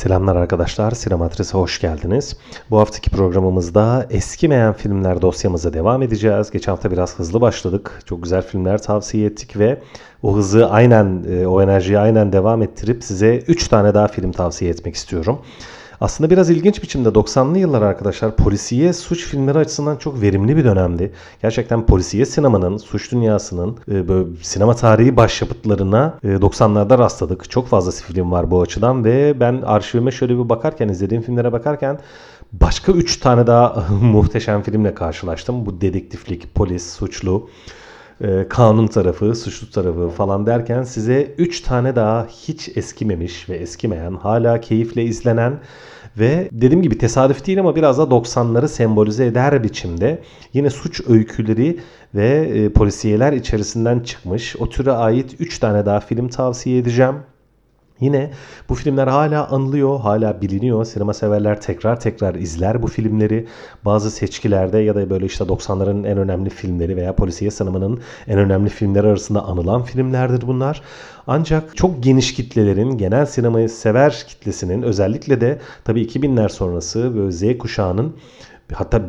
Selamlar arkadaşlar, Sinematris'e hoş geldiniz. Bu haftaki programımızda eskimeyen filmler dosyamıza devam edeceğiz. Geçen hafta biraz hızlı başladık. Çok güzel filmler tavsiye ettik ve o hızı aynen, e, o enerjiyi aynen devam ettirip size 3 tane daha film tavsiye etmek istiyorum. Aslında biraz ilginç biçimde 90'lı yıllar arkadaşlar polisiye suç filmleri açısından çok verimli bir dönemdi. Gerçekten polisiye sinemanın, suç dünyasının e, böyle sinema tarihi başyapıtlarına e, 90'larda rastladık. Çok fazla film var bu açıdan ve ben arşivime şöyle bir bakarken, izlediğim filmlere bakarken başka 3 tane daha muhteşem filmle karşılaştım. Bu dedektiflik, polis, suçlu e, kanun tarafı, suçlu tarafı falan derken size 3 tane daha hiç eskimemiş ve eskimeyen, hala keyifle izlenen ve dediğim gibi tesadüf değil ama biraz da 90'ları sembolize eder biçimde yine suç öyküleri ve e, polisiyeler içerisinden çıkmış o türe ait 3 tane daha film tavsiye edeceğim. Yine bu filmler hala anılıyor, hala biliniyor. Sinema severler tekrar tekrar izler bu filmleri. Bazı seçkilerde ya da böyle işte 90'ların en önemli filmleri veya polisiye sinemanın en önemli filmleri arasında anılan filmlerdir bunlar. Ancak çok geniş kitlelerin, genel sinemayı sever kitlesinin özellikle de tabii 2000'ler sonrası böyle Z kuşağının hatta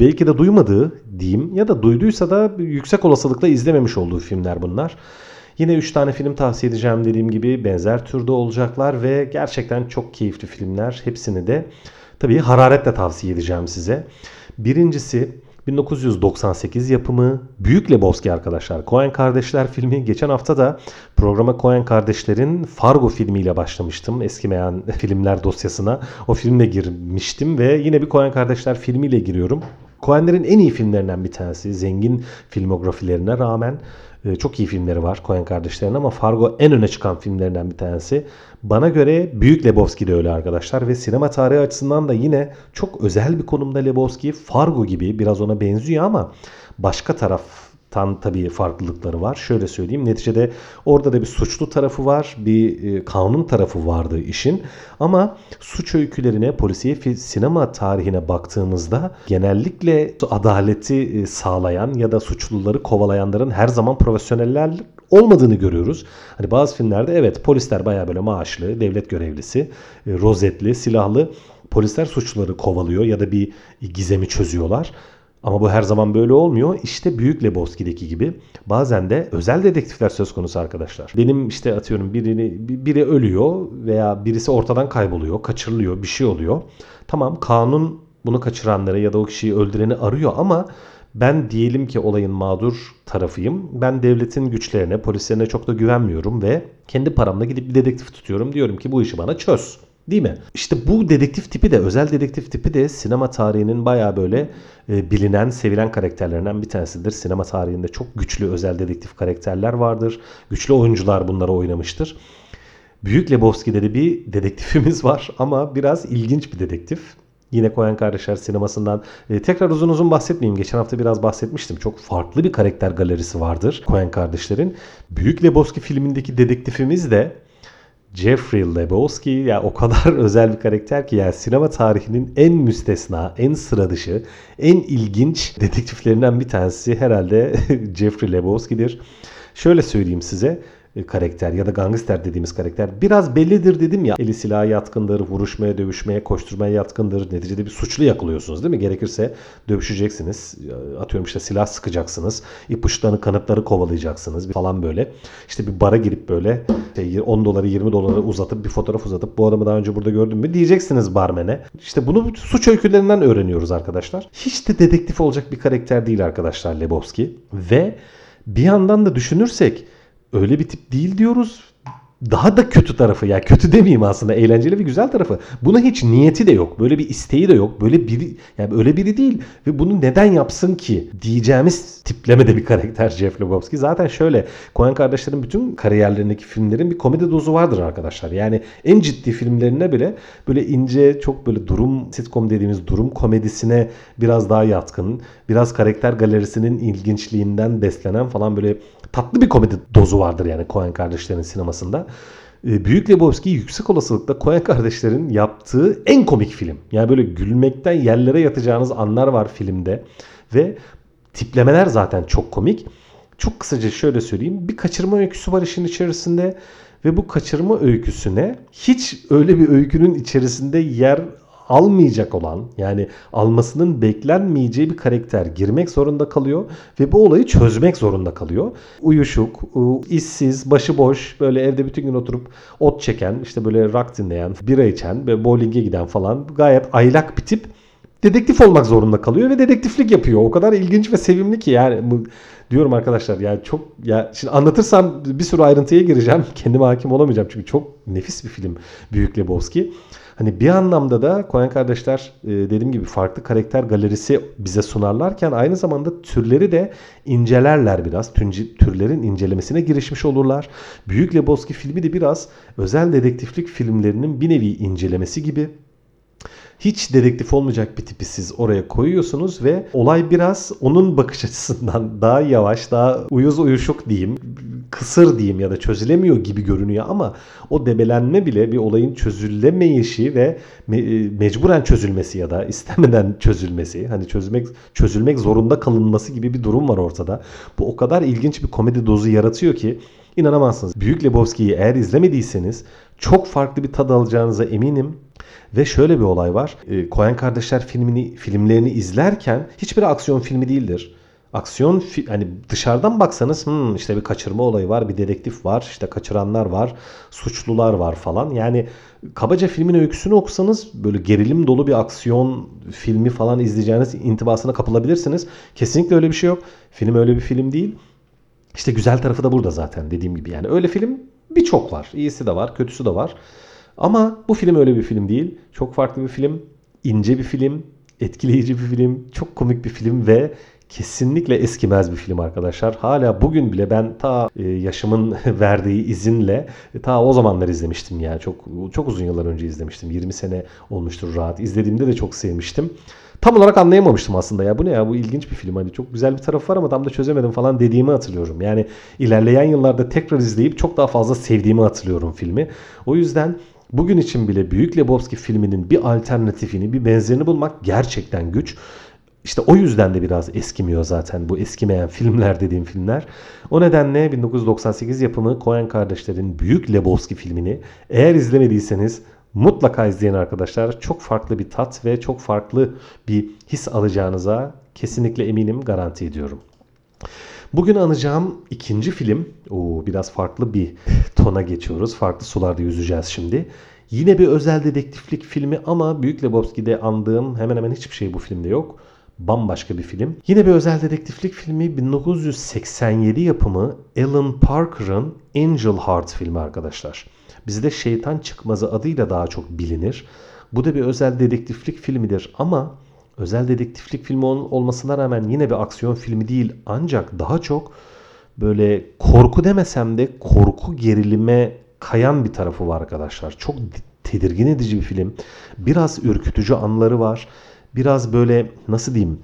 belki de duymadığı diyeyim ya da duyduysa da yüksek olasılıkla izlememiş olduğu filmler bunlar. Yine 3 tane film tavsiye edeceğim dediğim gibi benzer türde olacaklar ve gerçekten çok keyifli filmler. Hepsini de tabii hararetle tavsiye edeceğim size. Birincisi 1998 yapımı Büyük Lebowski arkadaşlar. Coen Kardeşler filmi. Geçen hafta da programa Coen Kardeşler'in Fargo filmiyle başlamıştım. Eskimeyen filmler dosyasına. O filmle girmiştim ve yine bir Coen Kardeşler filmiyle giriyorum. Coen'lerin en iyi filmlerinden bir tanesi. Zengin filmografilerine rağmen çok iyi filmleri var Coen kardeşlerin ama Fargo en öne çıkan filmlerinden bir tanesi. Bana göre Büyük Lebowski de öyle arkadaşlar ve sinema tarihi açısından da yine çok özel bir konumda Lebowski. Fargo gibi biraz ona benziyor ama başka taraf tan tabii farklılıkları var. Şöyle söyleyeyim. Neticede orada da bir suçlu tarafı var. Bir e, kanun tarafı vardı işin. Ama suç öykülerine, polisiye sinema tarihine baktığımızda genellikle adaleti e, sağlayan ya da suçluları kovalayanların her zaman profesyoneller olmadığını görüyoruz. Hani bazı filmlerde evet polisler baya böyle maaşlı, devlet görevlisi, e, rozetli, silahlı polisler suçluları kovalıyor ya da bir gizemi çözüyorlar. Ama bu her zaman böyle olmuyor. İşte Büyük Lebowski'deki gibi bazen de özel dedektifler söz konusu arkadaşlar. Benim işte atıyorum birini biri ölüyor veya birisi ortadan kayboluyor, kaçırılıyor, bir şey oluyor. Tamam kanun bunu kaçıranları ya da o kişiyi öldüreni arıyor ama ben diyelim ki olayın mağdur tarafıyım. Ben devletin güçlerine, polislerine çok da güvenmiyorum ve kendi paramla gidip bir dedektif tutuyorum. Diyorum ki bu işi bana çöz. Değil mi? İşte bu dedektif tipi de özel dedektif tipi de sinema tarihinin baya böyle e, bilinen, sevilen karakterlerinden bir tanesidir. Sinema tarihinde çok güçlü özel dedektif karakterler vardır. Güçlü oyuncular bunları oynamıştır. Büyük Lebowski'de de bir dedektifimiz var ama biraz ilginç bir dedektif. Yine Koyan Kardeşler sinemasından e, tekrar uzun uzun bahsetmeyeyim. Geçen hafta biraz bahsetmiştim. Çok farklı bir karakter galerisi vardır Koyan Kardeşler'in. Büyük Lebowski filmindeki dedektifimiz de Jeffrey Lebowski ya o kadar özel bir karakter ki yani sinema tarihinin en müstesna, en sıra dışı, en ilginç dedektiflerinden bir tanesi herhalde Jeffrey Lebowski'dir. Şöyle söyleyeyim size. E, karakter ya da gangster dediğimiz karakter biraz bellidir dedim ya. Eli silaha yatkındır, vuruşmaya, dövüşmeye, koşturmaya yatkındır. Neticede bir suçlu yakalıyorsunuz değil mi? Gerekirse dövüşeceksiniz. Atıyorum işte silah sıkacaksınız. ipuçlarını, kanıtları kovalayacaksınız falan böyle. İşte bir bara girip böyle 10 doları 20 doları uzatıp bir fotoğraf uzatıp bu adamı daha önce burada gördüm mü diyeceksiniz barmene. İşte bunu suç öykülerinden öğreniyoruz arkadaşlar. Hiç de dedektif olacak bir karakter değil arkadaşlar Lebowski. Ve bir yandan da düşünürsek öyle bir tip değil diyoruz daha da kötü tarafı ya yani kötü demeyeyim aslında eğlenceli ve güzel tarafı. Buna hiç niyeti de yok. Böyle bir isteği de yok. Böyle biri yani öyle biri değil ve bunu neden yapsın ki diyeceğimiz tiplemede bir karakter Jeff Lebowski. Zaten şöyle Coen kardeşlerin bütün kariyerlerindeki filmlerin bir komedi dozu vardır arkadaşlar. Yani en ciddi filmlerine bile böyle ince çok böyle durum sitcom dediğimiz durum komedisine biraz daha yatkın. Biraz karakter galerisinin ilginçliğinden beslenen falan böyle tatlı bir komedi dozu vardır yani Coen kardeşlerin sinemasında. Ee, Büyük Lebowski yüksek olasılıkla Coen kardeşlerin yaptığı en komik film. Yani böyle gülmekten yerlere yatacağınız anlar var filmde. Ve tiplemeler zaten çok komik. Çok kısaca şöyle söyleyeyim. Bir kaçırma öyküsü var işin içerisinde. ve bu kaçırma öyküsüne hiç öyle bir öykünün içerisinde yer almayacak olan yani almasının beklenmeyeceği bir karakter girmek zorunda kalıyor ve bu olayı çözmek zorunda kalıyor. Uyuşuk, işsiz, başıboş böyle evde bütün gün oturup ot çeken, işte böyle rock dinleyen, bira içen ve bowling'e giden falan gayet aylak bir tip dedektif olmak zorunda kalıyor ve dedektiflik yapıyor. O kadar ilginç ve sevimli ki yani diyorum arkadaşlar yani çok ya şimdi anlatırsam bir sürü ayrıntıya gireceğim. Kendime hakim olamayacağım çünkü çok nefis bir film Büyük Lebowski. Hani bir anlamda da Coen kardeşler e, dediğim gibi farklı karakter galerisi bize sunarlarken aynı zamanda türleri de incelerler biraz. Türlerin incelemesine girişmiş olurlar. Büyük Lebowski filmi de biraz özel dedektiflik filmlerinin bir nevi incelemesi gibi hiç dedektif olmayacak bir tipi siz oraya koyuyorsunuz ve olay biraz onun bakış açısından daha yavaş, daha uyuz uyuşuk diyeyim, kısır diyeyim ya da çözülemiyor gibi görünüyor ama o debelenme bile bir olayın çözülemeyişi ve me- mecburen çözülmesi ya da istemeden çözülmesi, hani çözülmek çözülmek zorunda kalınması gibi bir durum var ortada. Bu o kadar ilginç bir komedi dozu yaratıyor ki inanamazsınız. Büyük Lebowski'yi eğer izlemediyseniz çok farklı bir tad alacağınıza eminim. Ve şöyle bir olay var. E, kardeşler filmini filmlerini izlerken hiçbir aksiyon filmi değildir. Aksiyon hani dışarıdan baksanız hmm, işte bir kaçırma olayı var, bir dedektif var, işte kaçıranlar var, suçlular var falan. Yani kabaca filmin öyküsünü okusanız böyle gerilim dolu bir aksiyon filmi falan izleyeceğiniz intibasına kapılabilirsiniz. Kesinlikle öyle bir şey yok. Film öyle bir film değil. İşte güzel tarafı da burada zaten dediğim gibi. Yani öyle film birçok var. İyisi de var, kötüsü de var. Ama bu film öyle bir film değil. Çok farklı bir film, ince bir film, etkileyici bir film, çok komik bir film ve kesinlikle eskimez bir film arkadaşlar. Hala bugün bile ben ta e, yaşımın verdiği izinle e, ta o zamanlar izlemiştim yani. Çok çok uzun yıllar önce izlemiştim. 20 sene olmuştur rahat. İzlediğimde de çok sevmiştim. Tam olarak anlayamamıştım aslında ya bu ne ya bu ilginç bir film hani çok güzel bir tarafı var ama tam da çözemedim falan dediğimi hatırlıyorum. Yani ilerleyen yıllarda tekrar izleyip çok daha fazla sevdiğimi hatırlıyorum filmi. O yüzden Bugün için bile Büyük Lebowski filminin bir alternatifini, bir benzerini bulmak gerçekten güç. İşte o yüzden de biraz eskimiyor zaten bu eskimeyen filmler dediğim filmler. O nedenle 1998 yapımı Coen kardeşlerin Büyük Lebowski filmini eğer izlemediyseniz mutlaka izleyin arkadaşlar. Çok farklı bir tat ve çok farklı bir his alacağınıza kesinlikle eminim garanti ediyorum. Bugün anacağım ikinci film, o biraz farklı bir tona geçiyoruz. Farklı sularda yüzeceğiz şimdi. Yine bir özel dedektiflik filmi ama Büyük Lebowski'de andığım hemen hemen hiçbir şey bu filmde yok. Bambaşka bir film. Yine bir özel dedektiflik filmi 1987 yapımı Alan Parker'ın Angel Heart filmi arkadaşlar. Bizde Şeytan Çıkmazı adıyla daha çok bilinir. Bu da bir özel dedektiflik filmidir ama özel dedektiflik filmi olmasına rağmen yine bir aksiyon filmi değil ancak daha çok böyle korku demesem de korku gerilime kayan bir tarafı var arkadaşlar. Çok tedirgin edici bir film. Biraz ürkütücü anları var. Biraz böyle nasıl diyeyim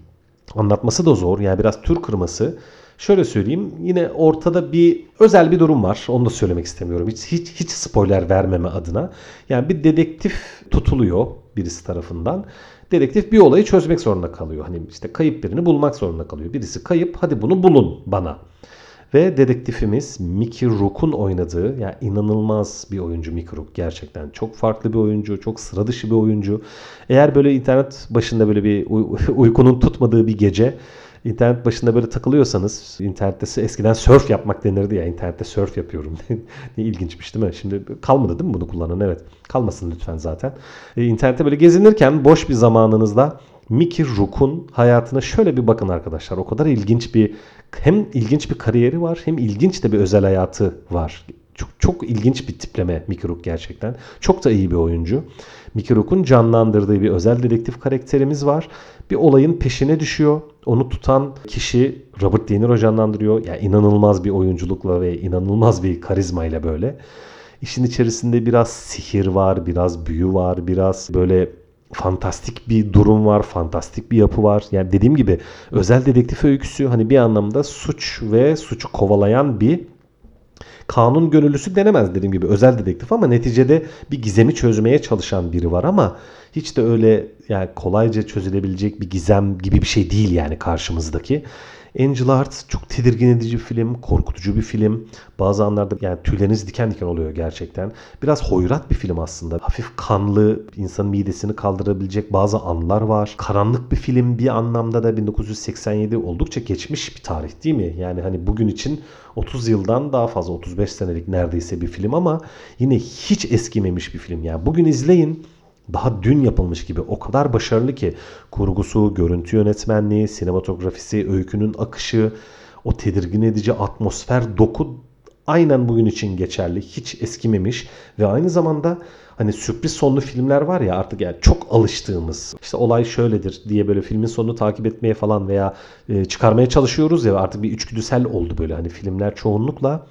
anlatması da zor. Yani biraz tür kırması. Şöyle söyleyeyim yine ortada bir özel bir durum var. Onu da söylemek istemiyorum. Hiç, hiç, hiç spoiler vermeme adına. Yani bir dedektif tutuluyor birisi tarafından dedektif bir olayı çözmek zorunda kalıyor. Hani işte kayıp birini bulmak zorunda kalıyor. Birisi kayıp hadi bunu bulun bana. Ve dedektifimiz Mickey Rourke'un oynadığı yani inanılmaz bir oyuncu Mickey Rourke gerçekten. Çok farklı bir oyuncu, çok sıra dışı bir oyuncu. Eğer böyle internet başında böyle bir uykunun tutmadığı bir gece internet başında böyle takılıyorsanız internette eskiden surf yapmak denirdi ya internette surf yapıyorum. ne ilginçmiş değil mi? Şimdi kalmadı değil mi bunu kullanan? Evet. Kalmasın lütfen zaten. E, internette böyle gezinirken boş bir zamanınızda Mickey Rourke'un hayatına şöyle bir bakın arkadaşlar. O kadar ilginç bir hem ilginç bir kariyeri var hem ilginç de bir özel hayatı var. Çok, çok ilginç bir tipleme Mickey Rourke gerçekten. Çok da iyi bir oyuncu. Mickey Rourke'un canlandırdığı bir özel dedektif karakterimiz var. Bir olayın peşine düşüyor. Onu tutan kişi Robert De Niro canlandırıyor. Yani inanılmaz bir oyunculukla ve inanılmaz bir karizmayla böyle. İşin içerisinde biraz sihir var, biraz büyü var, biraz böyle fantastik bir durum var, fantastik bir yapı var. Yani dediğim gibi özel dedektif öyküsü hani bir anlamda suç ve suçu kovalayan bir kanun gönüllüsü denemez dediğim gibi özel dedektif ama neticede bir gizemi çözmeye çalışan biri var ama hiç de öyle yani kolayca çözülebilecek bir gizem gibi bir şey değil yani karşımızdaki. Angel Heart çok tedirgin edici bir film, korkutucu bir film. Bazı anlarda yani tüyleriniz diken diken oluyor gerçekten. Biraz hoyrat bir film aslında. Hafif kanlı, insanın midesini kaldırabilecek bazı anlar var. Karanlık bir film bir anlamda da 1987 oldukça geçmiş bir tarih değil mi? Yani hani bugün için 30 yıldan daha fazla 35 senelik neredeyse bir film ama yine hiç eskimemiş bir film. Yani bugün izleyin daha dün yapılmış gibi o kadar başarılı ki kurgusu, görüntü yönetmenliği, sinematografisi, öykünün akışı, o tedirgin edici atmosfer, doku aynen bugün için geçerli. Hiç eskimemiş ve aynı zamanda hani sürpriz sonlu filmler var ya artık yani çok alıştığımız işte olay şöyledir diye böyle filmin sonunu takip etmeye falan veya e, çıkarmaya çalışıyoruz ya artık bir içgüdüsel oldu böyle hani filmler çoğunlukla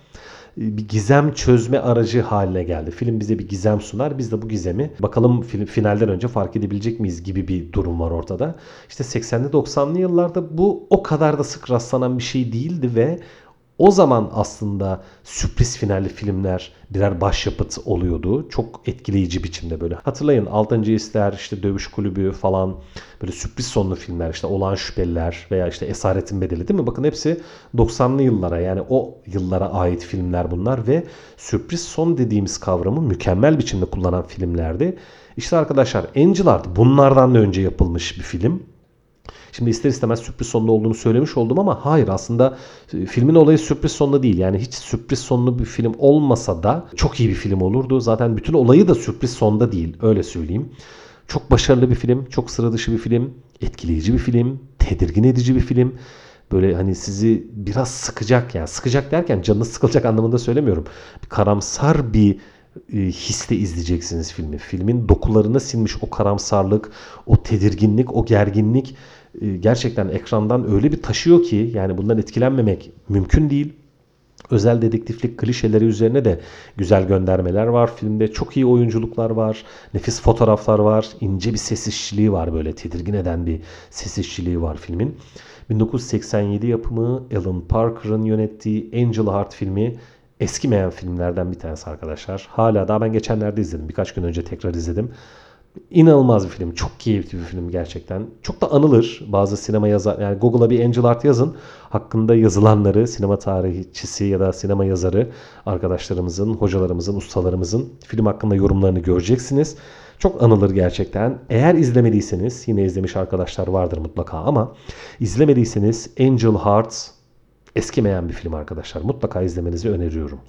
bir gizem çözme aracı haline geldi. Film bize bir gizem sunar. Biz de bu gizemi bakalım finalden önce fark edebilecek miyiz gibi bir durum var ortada. İşte 80'li 90'lı yıllarda bu o kadar da sık rastlanan bir şey değildi ve o zaman aslında sürpriz finalli filmler birer başyapıt oluyordu. Çok etkileyici biçimde böyle. Hatırlayın 6. Hisler, işte Dövüş Kulübü falan böyle sürpriz sonlu filmler işte Olan Şüpheliler veya işte Esaretin Bedeli değil mi? Bakın hepsi 90'lı yıllara yani o yıllara ait filmler bunlar ve sürpriz son dediğimiz kavramı mükemmel biçimde kullanan filmlerdi. İşte arkadaşlar Angel Art bunlardan da önce yapılmış bir film. Şimdi ister istemez sürpriz sonunda olduğunu söylemiş oldum ama hayır aslında e, filmin olayı sürpriz sonunda değil. Yani hiç sürpriz sonlu bir film olmasa da çok iyi bir film olurdu. Zaten bütün olayı da sürpriz sonda değil öyle söyleyeyim. Çok başarılı bir film, çok sıra dışı bir film, etkileyici bir film, tedirgin edici bir film. Böyle hani sizi biraz sıkacak yani sıkacak derken canınız sıkılacak anlamında söylemiyorum. Bir karamsar bir e, histe izleyeceksiniz filmi. Filmin dokularına sinmiş o karamsarlık, o tedirginlik, o gerginlik e, gerçekten ekrandan öyle bir taşıyor ki yani bundan etkilenmemek mümkün değil. Özel dedektiflik klişeleri üzerine de güzel göndermeler var. Filmde çok iyi oyunculuklar var. Nefis fotoğraflar var. ince bir ses işçiliği var böyle tedirgin eden bir ses işçiliği var filmin. 1987 yapımı Alan Parker'ın yönettiği Angel Heart filmi eskimeyen filmlerden bir tanesi arkadaşlar. Hala daha ben geçenlerde izledim. Birkaç gün önce tekrar izledim. İnanılmaz bir film. Çok keyifli bir film gerçekten. Çok da anılır. Bazı sinema yazar yani Google'a bir Angel Art yazın. Hakkında yazılanları sinema tarihçisi ya da sinema yazarı arkadaşlarımızın, hocalarımızın, ustalarımızın film hakkında yorumlarını göreceksiniz. Çok anılır gerçekten. Eğer izlemediyseniz yine izlemiş arkadaşlar vardır mutlaka ama izlemediyseniz Angel Hearts eskimeyen bir film arkadaşlar. Mutlaka izlemenizi öneriyorum.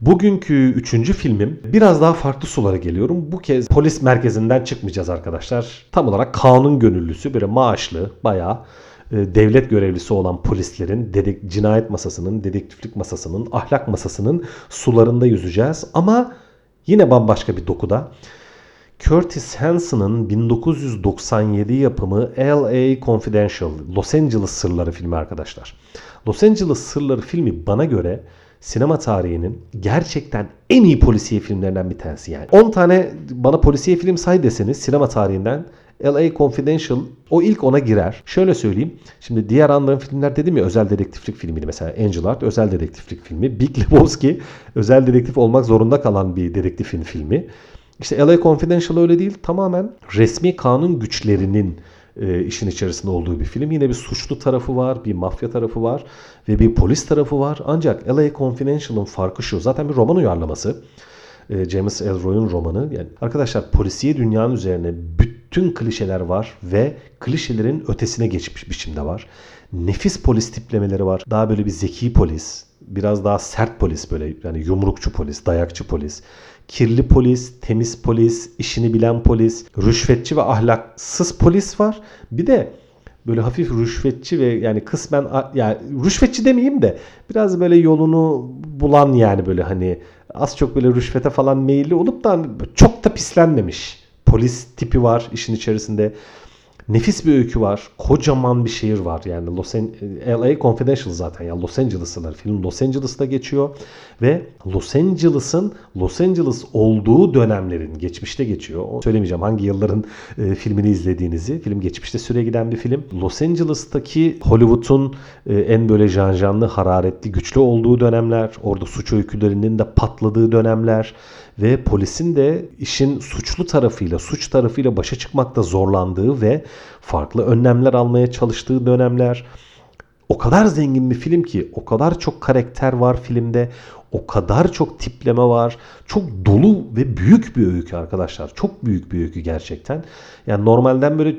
Bugünkü üçüncü filmim biraz daha farklı sulara geliyorum. Bu kez polis merkezinden çıkmayacağız arkadaşlar. Tam olarak kanun gönüllüsü böyle maaşlı bayağı e, devlet görevlisi olan polislerin dedek, cinayet masasının, dedektiflik masasının, ahlak masasının sularında yüzeceğiz. Ama yine bambaşka bir dokuda. Curtis Hanson'ın 1997 yapımı L.A. Confidential, Los Angeles Sırları filmi arkadaşlar. Los Angeles Sırları filmi bana göre sinema tarihinin gerçekten en iyi polisiye filmlerinden bir tanesi yani. 10 tane bana polisiye film say deseniz sinema tarihinden LA Confidential o ilk ona girer. Şöyle söyleyeyim. Şimdi diğer andığım filmler dedim ya özel dedektiflik filmiydi. Mesela Angel Art özel dedektiflik filmi. Big Lebowski özel dedektif olmak zorunda kalan bir dedektifin filmi. İşte LA Confidential öyle değil. Tamamen resmi kanun güçlerinin e, işin içerisinde olduğu bir film. Yine bir suçlu tarafı var, bir mafya tarafı var ve bir polis tarafı var. Ancak LA Confidential'ın farkı şu. Zaten bir roman uyarlaması. E, James Ellroy'un romanı. Yani arkadaşlar polisiye dünyanın üzerine bütün klişeler var ve klişelerin ötesine geçmiş biçimde var. Nefis polis tiplemeleri var. Daha böyle bir zeki polis, biraz daha sert polis böyle yani yumrukçu polis, dayakçı polis kirli polis, temiz polis, işini bilen polis, rüşvetçi ve ahlaksız polis var. Bir de böyle hafif rüşvetçi ve yani kısmen yani rüşvetçi demeyeyim de biraz böyle yolunu bulan yani böyle hani az çok böyle rüşvete falan meyilli olup da çok da pislenmemiş polis tipi var işin içerisinde. Nefis bir öykü var. Kocaman bir şehir var. Yani Los An LA Confidential zaten. Yani Los Angeles'lar. Film Los Angeles'ta geçiyor. Ve Los Angeles'ın Los Angeles olduğu dönemlerin geçmişte geçiyor. Söylemeyeceğim hangi yılların e, filmini izlediğinizi. Film geçmişte süre giden bir film. Los Angeles'taki Hollywood'un e, en böyle janjanlı, hararetli, güçlü olduğu dönemler. Orada suç öykülerinin de patladığı dönemler ve polisin de işin suçlu tarafıyla, suç tarafıyla başa çıkmakta zorlandığı ve farklı önlemler almaya çalıştığı dönemler. o kadar zengin bir film ki o kadar çok karakter var filmde. O kadar çok tipleme var. Çok dolu ve büyük bir öykü arkadaşlar. Çok büyük bir öykü gerçekten. Yani normalden böyle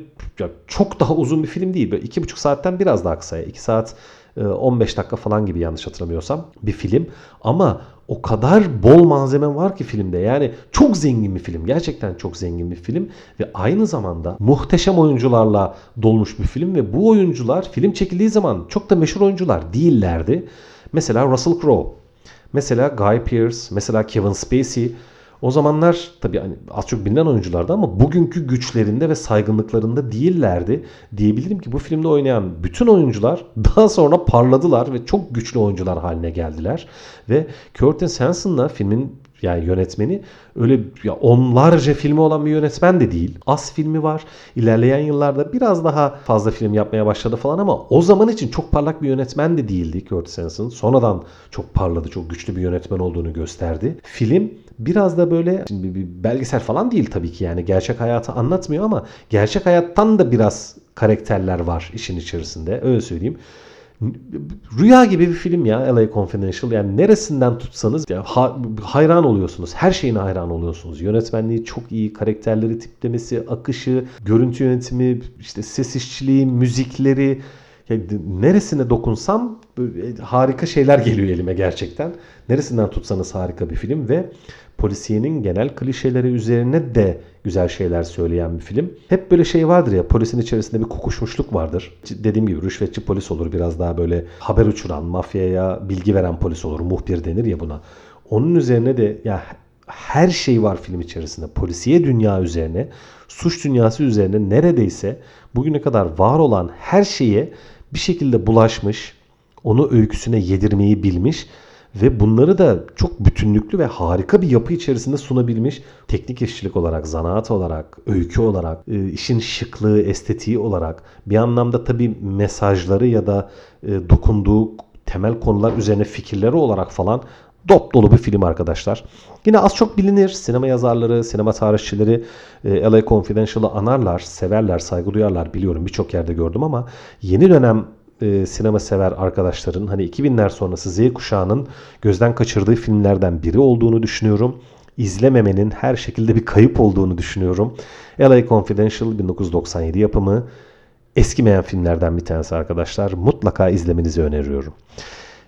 çok daha uzun bir film değil. Böyle iki buçuk saatten biraz daha kısa. 2 saat e, 15 dakika falan gibi yanlış hatırlamıyorsam bir film. Ama o kadar bol malzeme var ki filmde. Yani çok zengin bir film. Gerçekten çok zengin bir film. Ve aynı zamanda muhteşem oyuncularla dolmuş bir film. Ve bu oyuncular film çekildiği zaman çok da meşhur oyuncular değillerdi. Mesela Russell Crowe. Mesela Guy Pearce, mesela Kevin Spacey. O zamanlar tabii hani az çok bilinen oyunculardı ama bugünkü güçlerinde ve saygınlıklarında değillerdi. Diyebilirim ki bu filmde oynayan bütün oyuncular daha sonra parladılar ve çok güçlü oyuncular haline geldiler. Ve Curtis Hanson'la filmin yani yönetmeni öyle ya onlarca filmi olan bir yönetmen de değil. Az filmi var. İlerleyen yıllarda biraz daha fazla film yapmaya başladı falan ama o zaman için çok parlak bir yönetmen de değildi Curtis Hanson. Sonradan çok parladı, çok güçlü bir yönetmen olduğunu gösterdi. Film biraz da böyle şimdi bir belgesel falan değil tabii ki yani gerçek hayatı anlatmıyor ama gerçek hayattan da biraz karakterler var işin içerisinde öyle söyleyeyim. Rüya gibi bir film ya LA Confidential. Yani neresinden tutsanız ya ha- hayran oluyorsunuz. Her şeyine hayran oluyorsunuz. Yönetmenliği çok iyi, karakterleri tiplemesi, akışı, görüntü yönetimi, işte ses işçiliği, müzikleri. Yani neresine dokunsam böyle harika şeyler geliyor elime gerçekten. Neresinden tutsanız harika bir film ve polisiyenin genel klişeleri üzerine de güzel şeyler söyleyen bir film. Hep böyle şey vardır ya polisin içerisinde bir kokuşmuşluk vardır. Dediğim gibi rüşvetçi polis olur biraz daha böyle haber uçuran, mafyaya bilgi veren polis olur. Muhbir denir ya buna. Onun üzerine de ya her şey var film içerisinde. Polisiye dünya üzerine, suç dünyası üzerine neredeyse bugüne kadar var olan her şeye bir şekilde bulaşmış, onu öyküsüne yedirmeyi bilmiş ve bunları da çok bütünlüklü ve harika bir yapı içerisinde sunabilmiş. Teknik işçilik olarak, zanaat olarak, öykü olarak, e, işin şıklığı, estetiği olarak bir anlamda tabii mesajları ya da e, dokunduğu temel konular üzerine fikirleri olarak falan dop dolu bir film arkadaşlar. Yine az çok bilinir. Sinema yazarları, sinema tarihçileri e, LA Confidential'ı anarlar, severler, saygı duyarlar. Biliyorum birçok yerde gördüm ama yeni dönem e, sinema sever arkadaşların hani 2000'ler sonrası Z kuşağının gözden kaçırdığı filmlerden biri olduğunu düşünüyorum. İzlememenin her şekilde bir kayıp olduğunu düşünüyorum. LA Confidential 1997 yapımı eskimeyen filmlerden bir tanesi arkadaşlar. Mutlaka izlemenizi öneriyorum.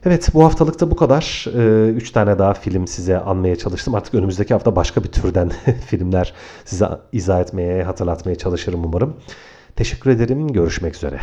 Evet bu haftalıkta bu kadar. 3 tane daha film size anmaya çalıştım. Artık önümüzdeki hafta başka bir türden filmler size izah etmeye, hatırlatmaya çalışırım umarım. Teşekkür ederim. Görüşmek üzere.